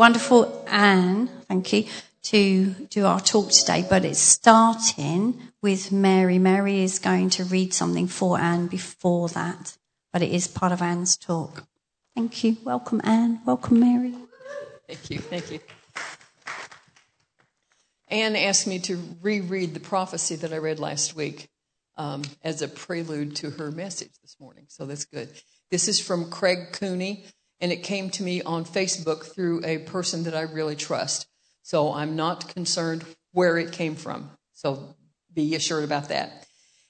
wonderful Anne, thank you, to do our talk today, but it's starting with Mary. Mary is going to read something for Anne before that, but it is part of Anne's talk. Thank you. Welcome, Anne. Welcome, Mary. Thank you. Thank you. Anne asked me to reread the prophecy that I read last week um, as a prelude to her message this morning. So that's good. This is from Craig Cooney, and it came to me on Facebook through a person that I really trust. So I'm not concerned where it came from. So be assured about that.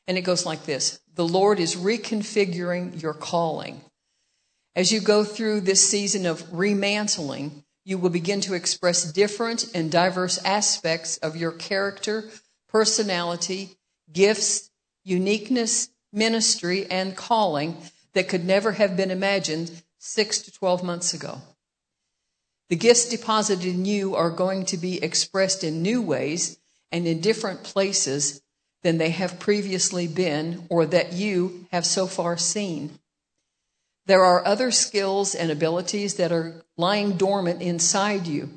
And it goes like this The Lord is reconfiguring your calling. As you go through this season of remantling, you will begin to express different and diverse aspects of your character, personality, gifts, uniqueness, ministry, and calling that could never have been imagined six to 12 months ago. The gifts deposited in you are going to be expressed in new ways and in different places than they have previously been or that you have so far seen. There are other skills and abilities that are lying dormant inside you.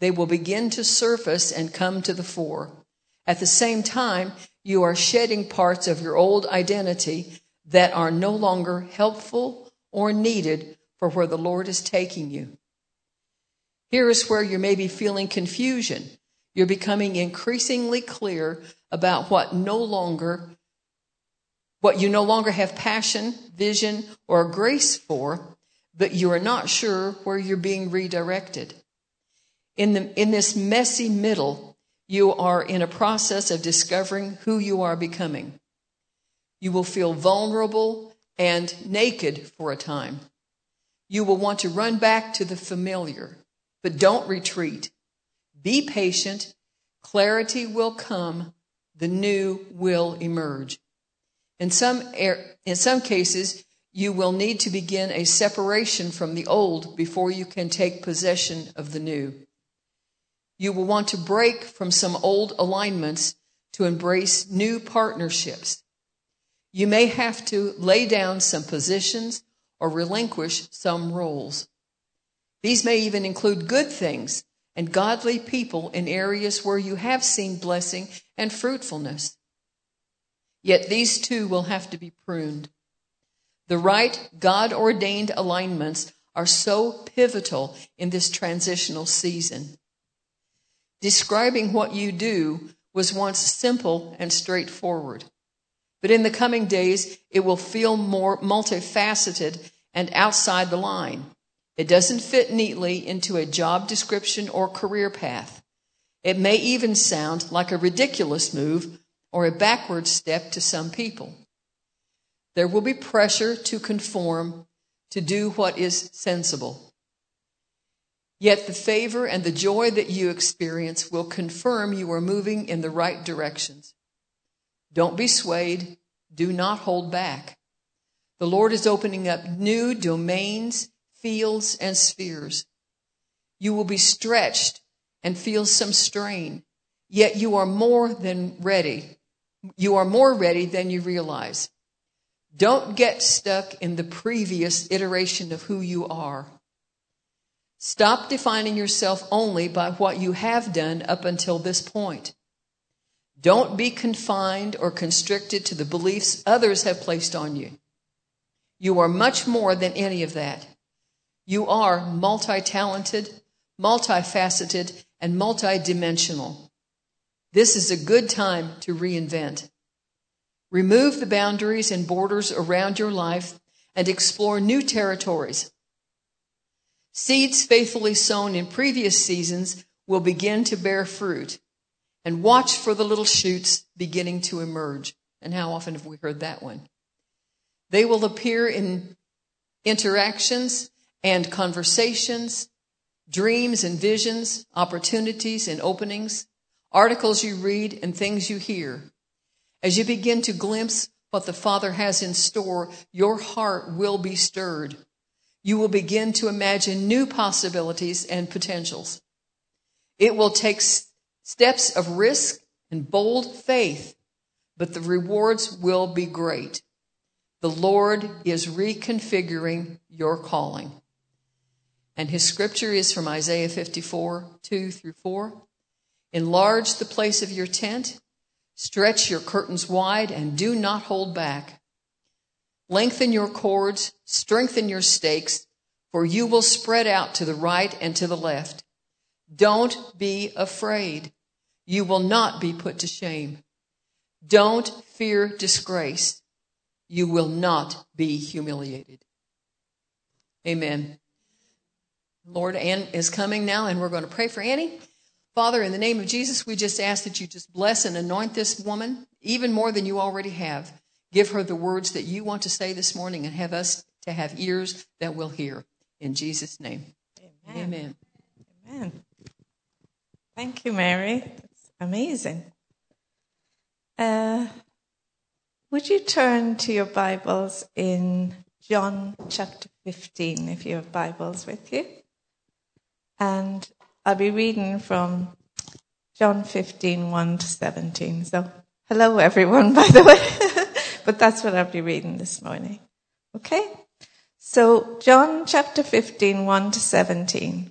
They will begin to surface and come to the fore. At the same time, you are shedding parts of your old identity that are no longer helpful or needed for where the Lord is taking you. Here is where you may be feeling confusion. You're becoming increasingly clear about what no longer what you no longer have passion, vision, or grace for, but you are not sure where you're being redirected. In, the, in this messy middle, you are in a process of discovering who you are becoming. You will feel vulnerable and naked for a time. You will want to run back to the familiar, but don't retreat. Be patient. Clarity will come. The new will emerge. In some, in some cases, you will need to begin a separation from the old before you can take possession of the new. You will want to break from some old alignments to embrace new partnerships. You may have to lay down some positions or relinquish some roles. These may even include good things and godly people in areas where you have seen blessing and fruitfulness. Yet these too will have to be pruned. The right God ordained alignments are so pivotal in this transitional season. Describing what you do was once simple and straightforward. But in the coming days, it will feel more multifaceted and outside the line. It doesn't fit neatly into a job description or career path. It may even sound like a ridiculous move or a backward step to some people. There will be pressure to conform, to do what is sensible. Yet the favor and the joy that you experience will confirm you are moving in the right directions. Don't be swayed. Do not hold back. The Lord is opening up new domains, fields, and spheres. You will be stretched and feel some strain, yet you are more than ready you are more ready than you realize. Don't get stuck in the previous iteration of who you are. Stop defining yourself only by what you have done up until this point. Don't be confined or constricted to the beliefs others have placed on you. You are much more than any of that. You are multi talented, multifaceted, and multidimensional. This is a good time to reinvent. Remove the boundaries and borders around your life and explore new territories. Seeds faithfully sown in previous seasons will begin to bear fruit. And watch for the little shoots beginning to emerge. And how often have we heard that one? They will appear in interactions and conversations, dreams and visions, opportunities and openings articles you read, and things you hear. As you begin to glimpse what the Father has in store, your heart will be stirred. You will begin to imagine new possibilities and potentials. It will take steps of risk and bold faith, but the rewards will be great. The Lord is reconfiguring your calling. And his scripture is from Isaiah 54 2 through 4. Enlarge the place of your tent, stretch your curtains wide, and do not hold back. Lengthen your cords, strengthen your stakes, for you will spread out to the right and to the left. Don't be afraid. You will not be put to shame. Don't fear disgrace. You will not be humiliated. Amen. Lord, Ann is coming now, and we're going to pray for Annie. Father, in the name of Jesus, we just ask that you just bless and anoint this woman even more than you already have. Give her the words that you want to say this morning and have us to have ears that will hear. In Jesus' name. Amen. Amen. Amen. Thank you, Mary. That's amazing. Uh, would you turn to your Bibles in John chapter 15, if you have Bibles with you? And I'll be reading from John 15, 1 to 17. So, hello everyone, by the way. but that's what I'll be reading this morning. Okay? So, John chapter 15, 1 to 17.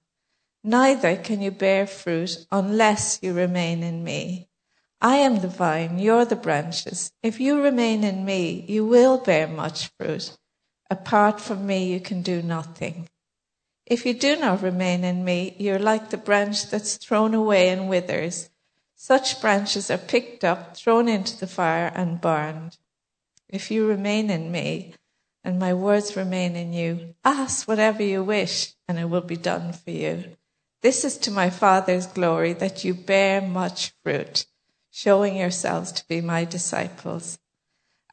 Neither can you bear fruit unless you remain in me. I am the vine, you're the branches. If you remain in me, you will bear much fruit. Apart from me, you can do nothing. If you do not remain in me, you're like the branch that's thrown away and withers. Such branches are picked up, thrown into the fire, and burned. If you remain in me, and my words remain in you, ask whatever you wish, and it will be done for you. This is to my Father's glory that you bear much fruit, showing yourselves to be my disciples.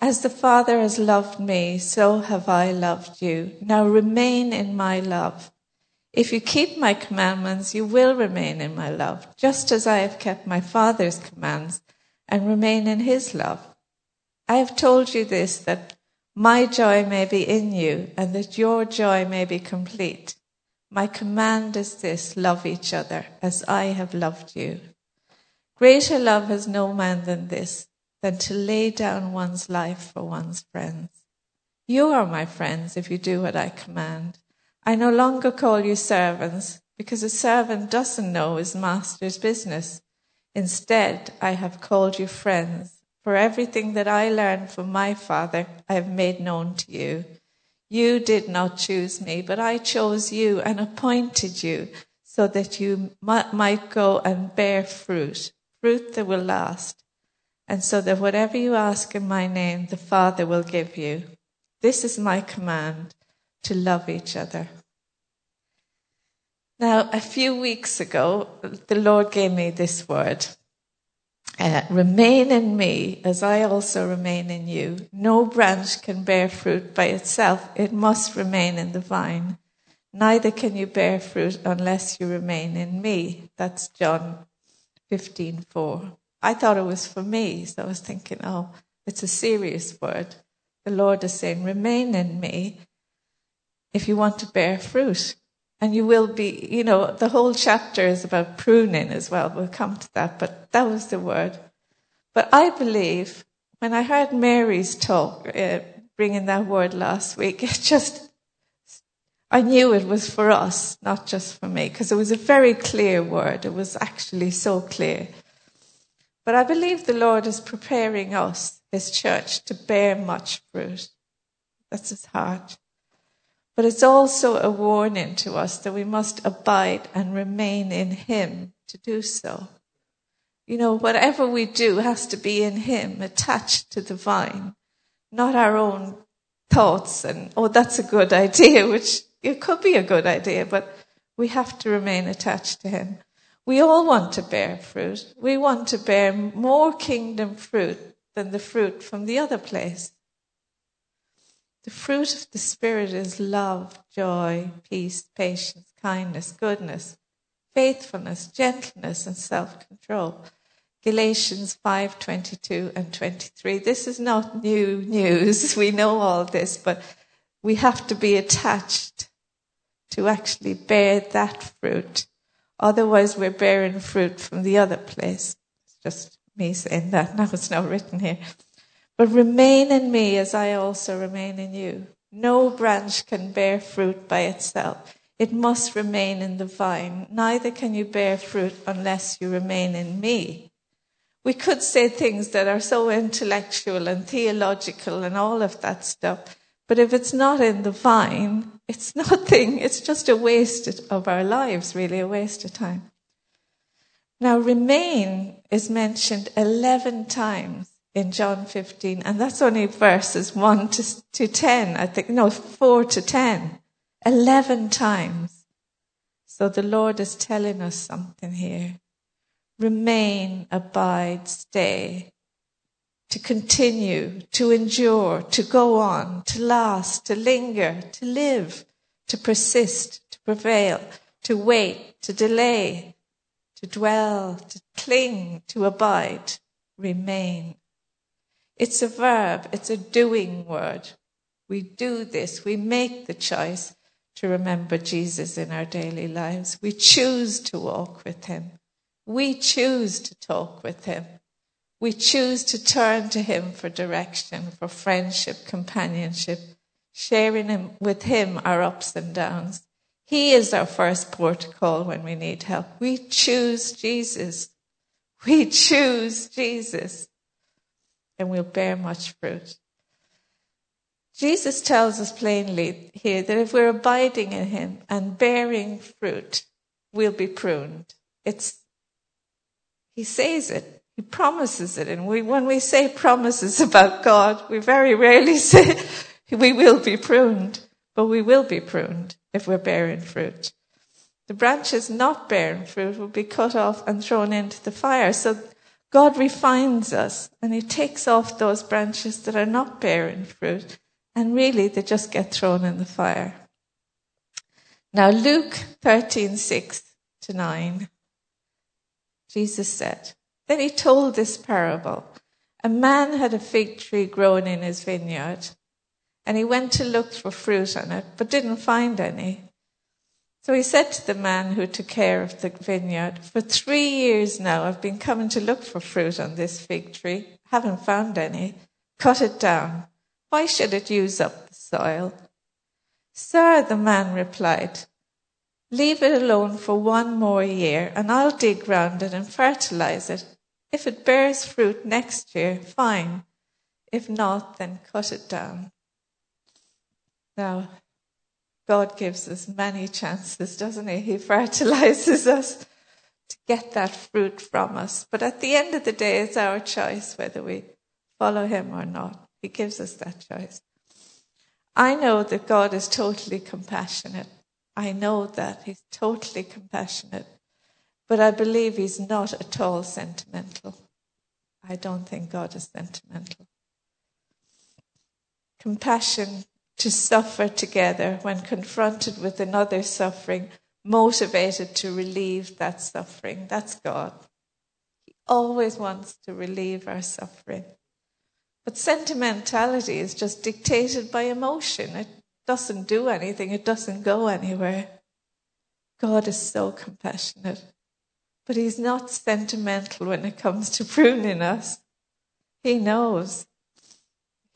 As the Father has loved me, so have I loved you. Now remain in my love. If you keep my commandments, you will remain in my love, just as I have kept my Father's commands and remain in his love. I have told you this that my joy may be in you and that your joy may be complete. My command is this love each other as I have loved you. Greater love has no man than this, than to lay down one's life for one's friends. You are my friends if you do what I command. I no longer call you servants because a servant doesn't know his master's business. Instead, I have called you friends, for everything that I learned from my Father I have made known to you. You did not choose me, but I chose you and appointed you so that you might go and bear fruit, fruit that will last, and so that whatever you ask in my name, the Father will give you. This is my command to love each other. Now, a few weeks ago, the Lord gave me this word. Uh, remain in me as I also remain in you. No branch can bear fruit by itself. It must remain in the vine. Neither can you bear fruit unless you remain in me. That's John 15:4. I thought it was for me, so I was thinking, oh, it's a serious word. The Lord is saying, remain in me if you want to bear fruit. And you will be, you know, the whole chapter is about pruning as well. We'll come to that, but that was the word. But I believe when I heard Mary's talk, uh, bringing that word last week, it just, I knew it was for us, not just for me, because it was a very clear word. It was actually so clear. But I believe the Lord is preparing us, His church, to bear much fruit. That's His heart. But it's also a warning to us that we must abide and remain in Him to do so. You know, whatever we do has to be in Him, attached to the vine, not our own thoughts and, oh, that's a good idea, which it could be a good idea, but we have to remain attached to Him. We all want to bear fruit. We want to bear more kingdom fruit than the fruit from the other place. The fruit of the Spirit is love, joy, peace, patience, kindness, goodness, faithfulness, gentleness, and self control. Galatians 5:22 and 23. This is not new news. We know all this, but we have to be attached to actually bear that fruit. Otherwise, we're bearing fruit from the other place. It's just me saying that. Now it's not written here. But remain in me as I also remain in you. No branch can bear fruit by itself. It must remain in the vine. Neither can you bear fruit unless you remain in me. We could say things that are so intellectual and theological and all of that stuff. But if it's not in the vine, it's nothing. It's just a waste of our lives, really, a waste of time. Now, remain is mentioned 11 times in John 15, and that's only verses 1 to, to 10, I think, no, 4 to 10. 11 times. So the Lord is telling us something here. Remain, abide, stay. To continue, to endure, to go on, to last, to linger, to live, to persist, to prevail, to wait, to delay, to dwell, to cling, to abide, remain. It's a verb, it's a doing word. We do this, we make the choice to remember Jesus in our daily lives. We choose to walk with him. We choose to talk with him. We choose to turn to him for direction, for friendship, companionship, sharing him, with him our ups and downs. He is our first port of call when we need help. We choose Jesus. We choose Jesus and we'll bear much fruit. Jesus tells us plainly here that if we're abiding in him and bearing fruit, we'll be pruned. It's, he says it. He promises it. And we, when we say promises about God, we very rarely say we will be pruned, but we will be pruned if we're bearing fruit. The branches not bearing fruit will be cut off and thrown into the fire. So God refines us and he takes off those branches that are not bearing fruit and really, they just get thrown in the fire. Now, Luke 13, 6 to 9, Jesus said, Then he told this parable. A man had a fig tree growing in his vineyard, and he went to look for fruit on it, but didn't find any. So he said to the man who took care of the vineyard, For three years now I've been coming to look for fruit on this fig tree, haven't found any. Cut it down. Why should it use up the soil? Sir, the man replied, Leave it alone for one more year, and I'll dig round it and fertilize it. If it bears fruit next year, fine. If not, then cut it down. Now, God gives us many chances, doesn't He? He fertilizes us to get that fruit from us. But at the end of the day, it's our choice whether we follow Him or not. He gives us that choice. I know that God is totally compassionate. I know that He's totally compassionate. But I believe He's not at all sentimental. I don't think God is sentimental. Compassion to suffer together when confronted with another suffering, motivated to relieve that suffering. That's God. He always wants to relieve our suffering. But sentimentality is just dictated by emotion. It doesn't do anything, it doesn't go anywhere. God is so compassionate. But He's not sentimental when it comes to pruning us. He knows.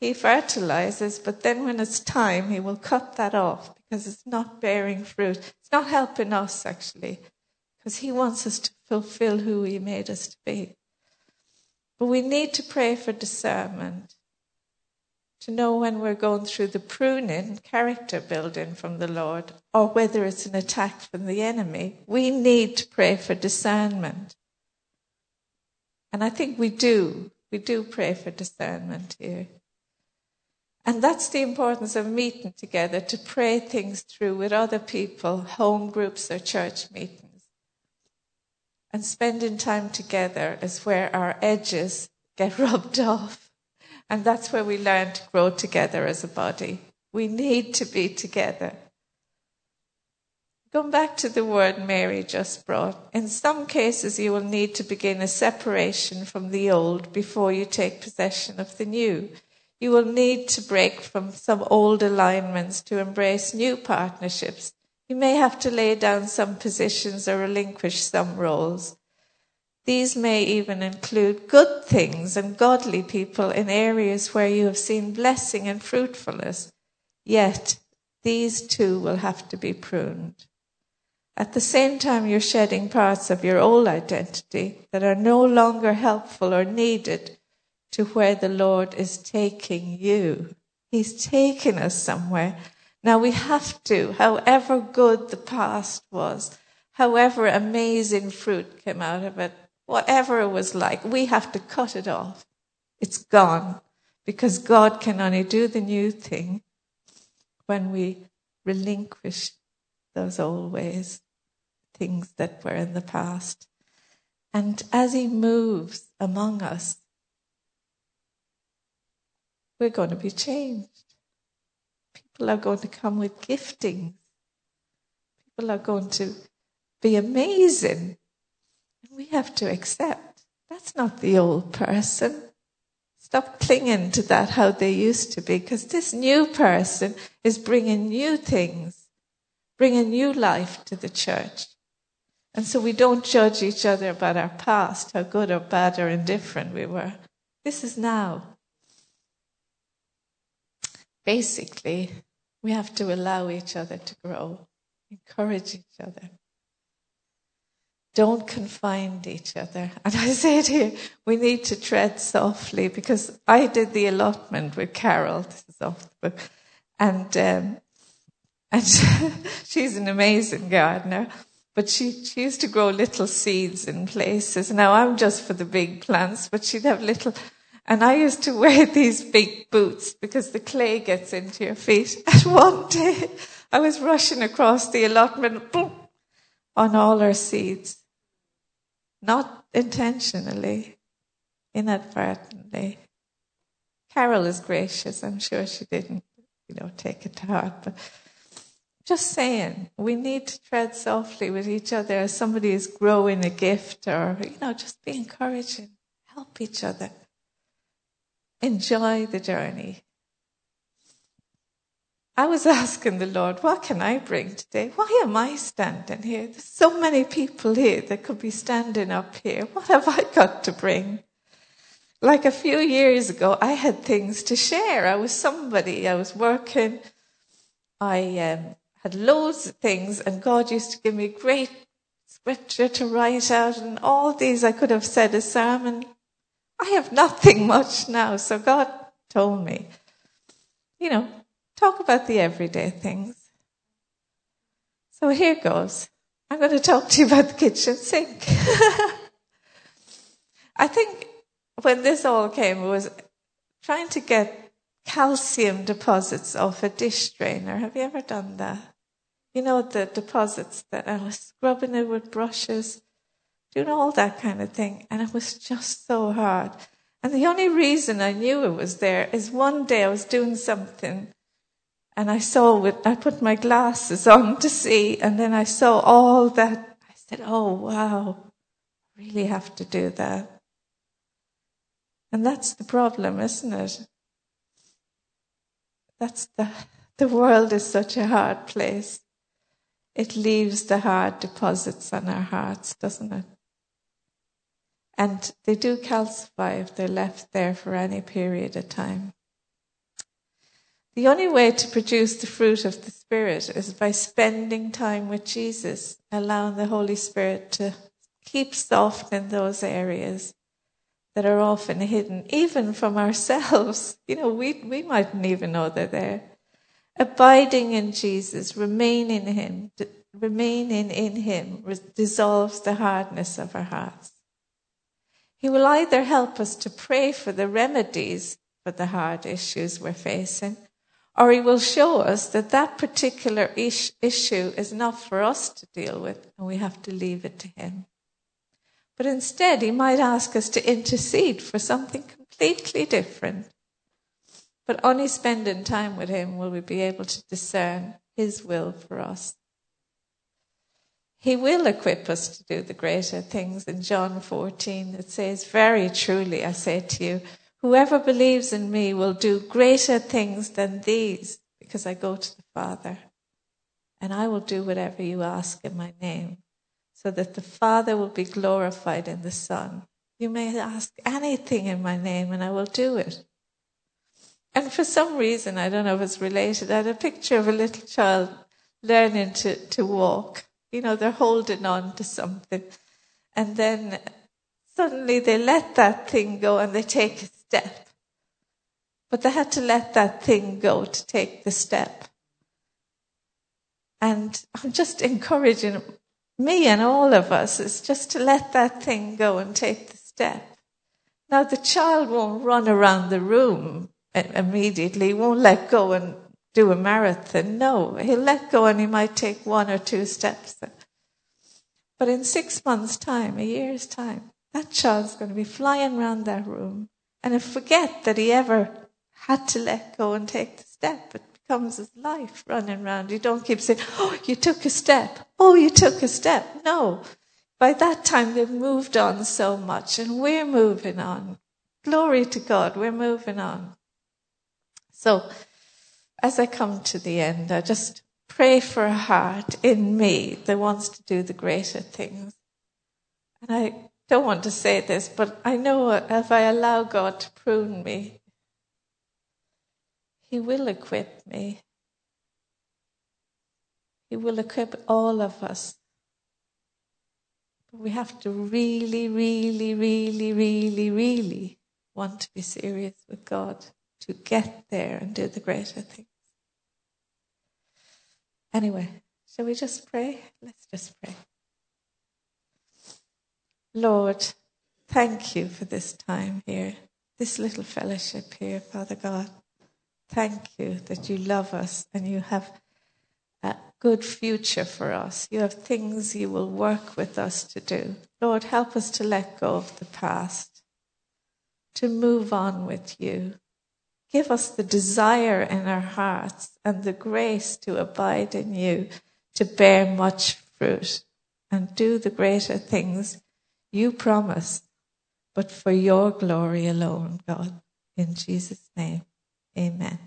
He fertilizes, but then when it's time, He will cut that off because it's not bearing fruit. It's not helping us, actually, because He wants us to fulfill who He made us to be. But we need to pray for discernment to know when we're going through the pruning, character building from the Lord, or whether it's an attack from the enemy. We need to pray for discernment. And I think we do. We do pray for discernment here. And that's the importance of meeting together to pray things through with other people, home groups or church meetings. And spending time together is where our edges get rubbed off. And that's where we learn to grow together as a body. We need to be together. Going back to the word Mary just brought, in some cases you will need to begin a separation from the old before you take possession of the new. You will need to break from some old alignments to embrace new partnerships. You may have to lay down some positions or relinquish some roles. These may even include good things and godly people in areas where you have seen blessing and fruitfulness. Yet, these too will have to be pruned. At the same time, you're shedding parts of your old identity that are no longer helpful or needed to where the Lord is taking you. He's taking us somewhere. Now we have to, however good the past was, however amazing fruit came out of it, whatever it was like, we have to cut it off. It's gone because God can only do the new thing when we relinquish those old ways, things that were in the past. And as He moves among us, we're going to be changed. People are going to come with giftings. People are going to be amazing. And we have to accept that's not the old person. Stop clinging to that how they used to be, because this new person is bringing new things, bringing new life to the church. And so we don't judge each other about our past, how good or bad or indifferent we were. This is now. Basically, we have to allow each other to grow, encourage each other. Don't confine each other. And I say it here, we need to tread softly because I did the allotment with Carol. This is off the book. And, um, and she's an amazing gardener, but she, she used to grow little seeds in places. Now I'm just for the big plants, but she'd have little, and I used to wear these big boots because the clay gets into your feet. And one day I was rushing across the allotment boom, on all our seeds. Not intentionally, inadvertently. Carol is gracious. I'm sure she didn't, you know, take it to heart, but just saying, we need to tread softly with each other as somebody is growing a gift or, you know, just be encouraging, help each other. Enjoy the journey. I was asking the Lord, what can I bring today? Why am I standing here? There's so many people here that could be standing up here. What have I got to bring? Like a few years ago, I had things to share. I was somebody. I was working. I um, had loads of things, and God used to give me great scripture to write out, and all these I could have said a sermon. I have nothing much now, so God told me, you know, talk about the everyday things. So here goes. I'm going to talk to you about the kitchen sink. I think when this all came, it was trying to get calcium deposits off a dish strainer. Have you ever done that? You know, the deposits that I was scrubbing it with brushes, doing all that kind of thing. And it was just so hard. And the only reason I knew it was there is one day I was doing something and I saw it, I put my glasses on to see, and then I saw all that. I said, oh, wow, I really have to do that. And that's the problem, isn't it? That's the, the world is such a hard place. It leaves the hard deposits on our hearts, doesn't it? And they do calcify if they're left there for any period of time. The only way to produce the fruit of the Spirit is by spending time with Jesus, allowing the Holy Spirit to keep softening those areas that are often hidden, even from ourselves. You know, we, we mightn't even know they're there. Abiding in Jesus, remaining in Him, remaining in Him dissolves the hardness of our hearts. He will either help us to pray for the remedies for the hard issues we're facing, or he will show us that that particular ish- issue is not for us to deal with and we have to leave it to him. But instead, he might ask us to intercede for something completely different. But only spending time with Him will we be able to discern His will for us. He will equip us to do the greater things. In John 14, it says, Very truly, I say to you, whoever believes in me will do greater things than these, because I go to the Father. And I will do whatever you ask in my name, so that the Father will be glorified in the Son. You may ask anything in my name, and I will do it. And for some reason, I don't know if it's related, I had a picture of a little child learning to, to walk you know, they're holding on to something. And then suddenly they let that thing go and they take a step. But they had to let that thing go to take the step. And I'm just encouraging me and all of us is just to let that thing go and take the step. Now the child won't run around the room immediately, won't let go and do a marathon. No, he'll let go and he might take one or two steps. But in six months' time, a year's time, that child's going to be flying around that room and forget that he ever had to let go and take the step. It becomes his life running around. You don't keep saying, Oh, you took a step. Oh, you took a step. No. By that time, they've moved on so much and we're moving on. Glory to God, we're moving on. So, as I come to the end, I just pray for a heart in me that wants to do the greater things. And I don't want to say this, but I know if I allow God to prune me, He will equip me. He will equip all of us. We have to really, really, really, really, really want to be serious with God to get there and do the greater things. Anyway, shall we just pray? Let's just pray. Lord, thank you for this time here, this little fellowship here, Father God. Thank you that you love us and you have a good future for us. You have things you will work with us to do. Lord, help us to let go of the past, to move on with you, Give us the desire in our hearts and the grace to abide in you, to bear much fruit and do the greater things you promise, but for your glory alone, God. In Jesus' name, amen.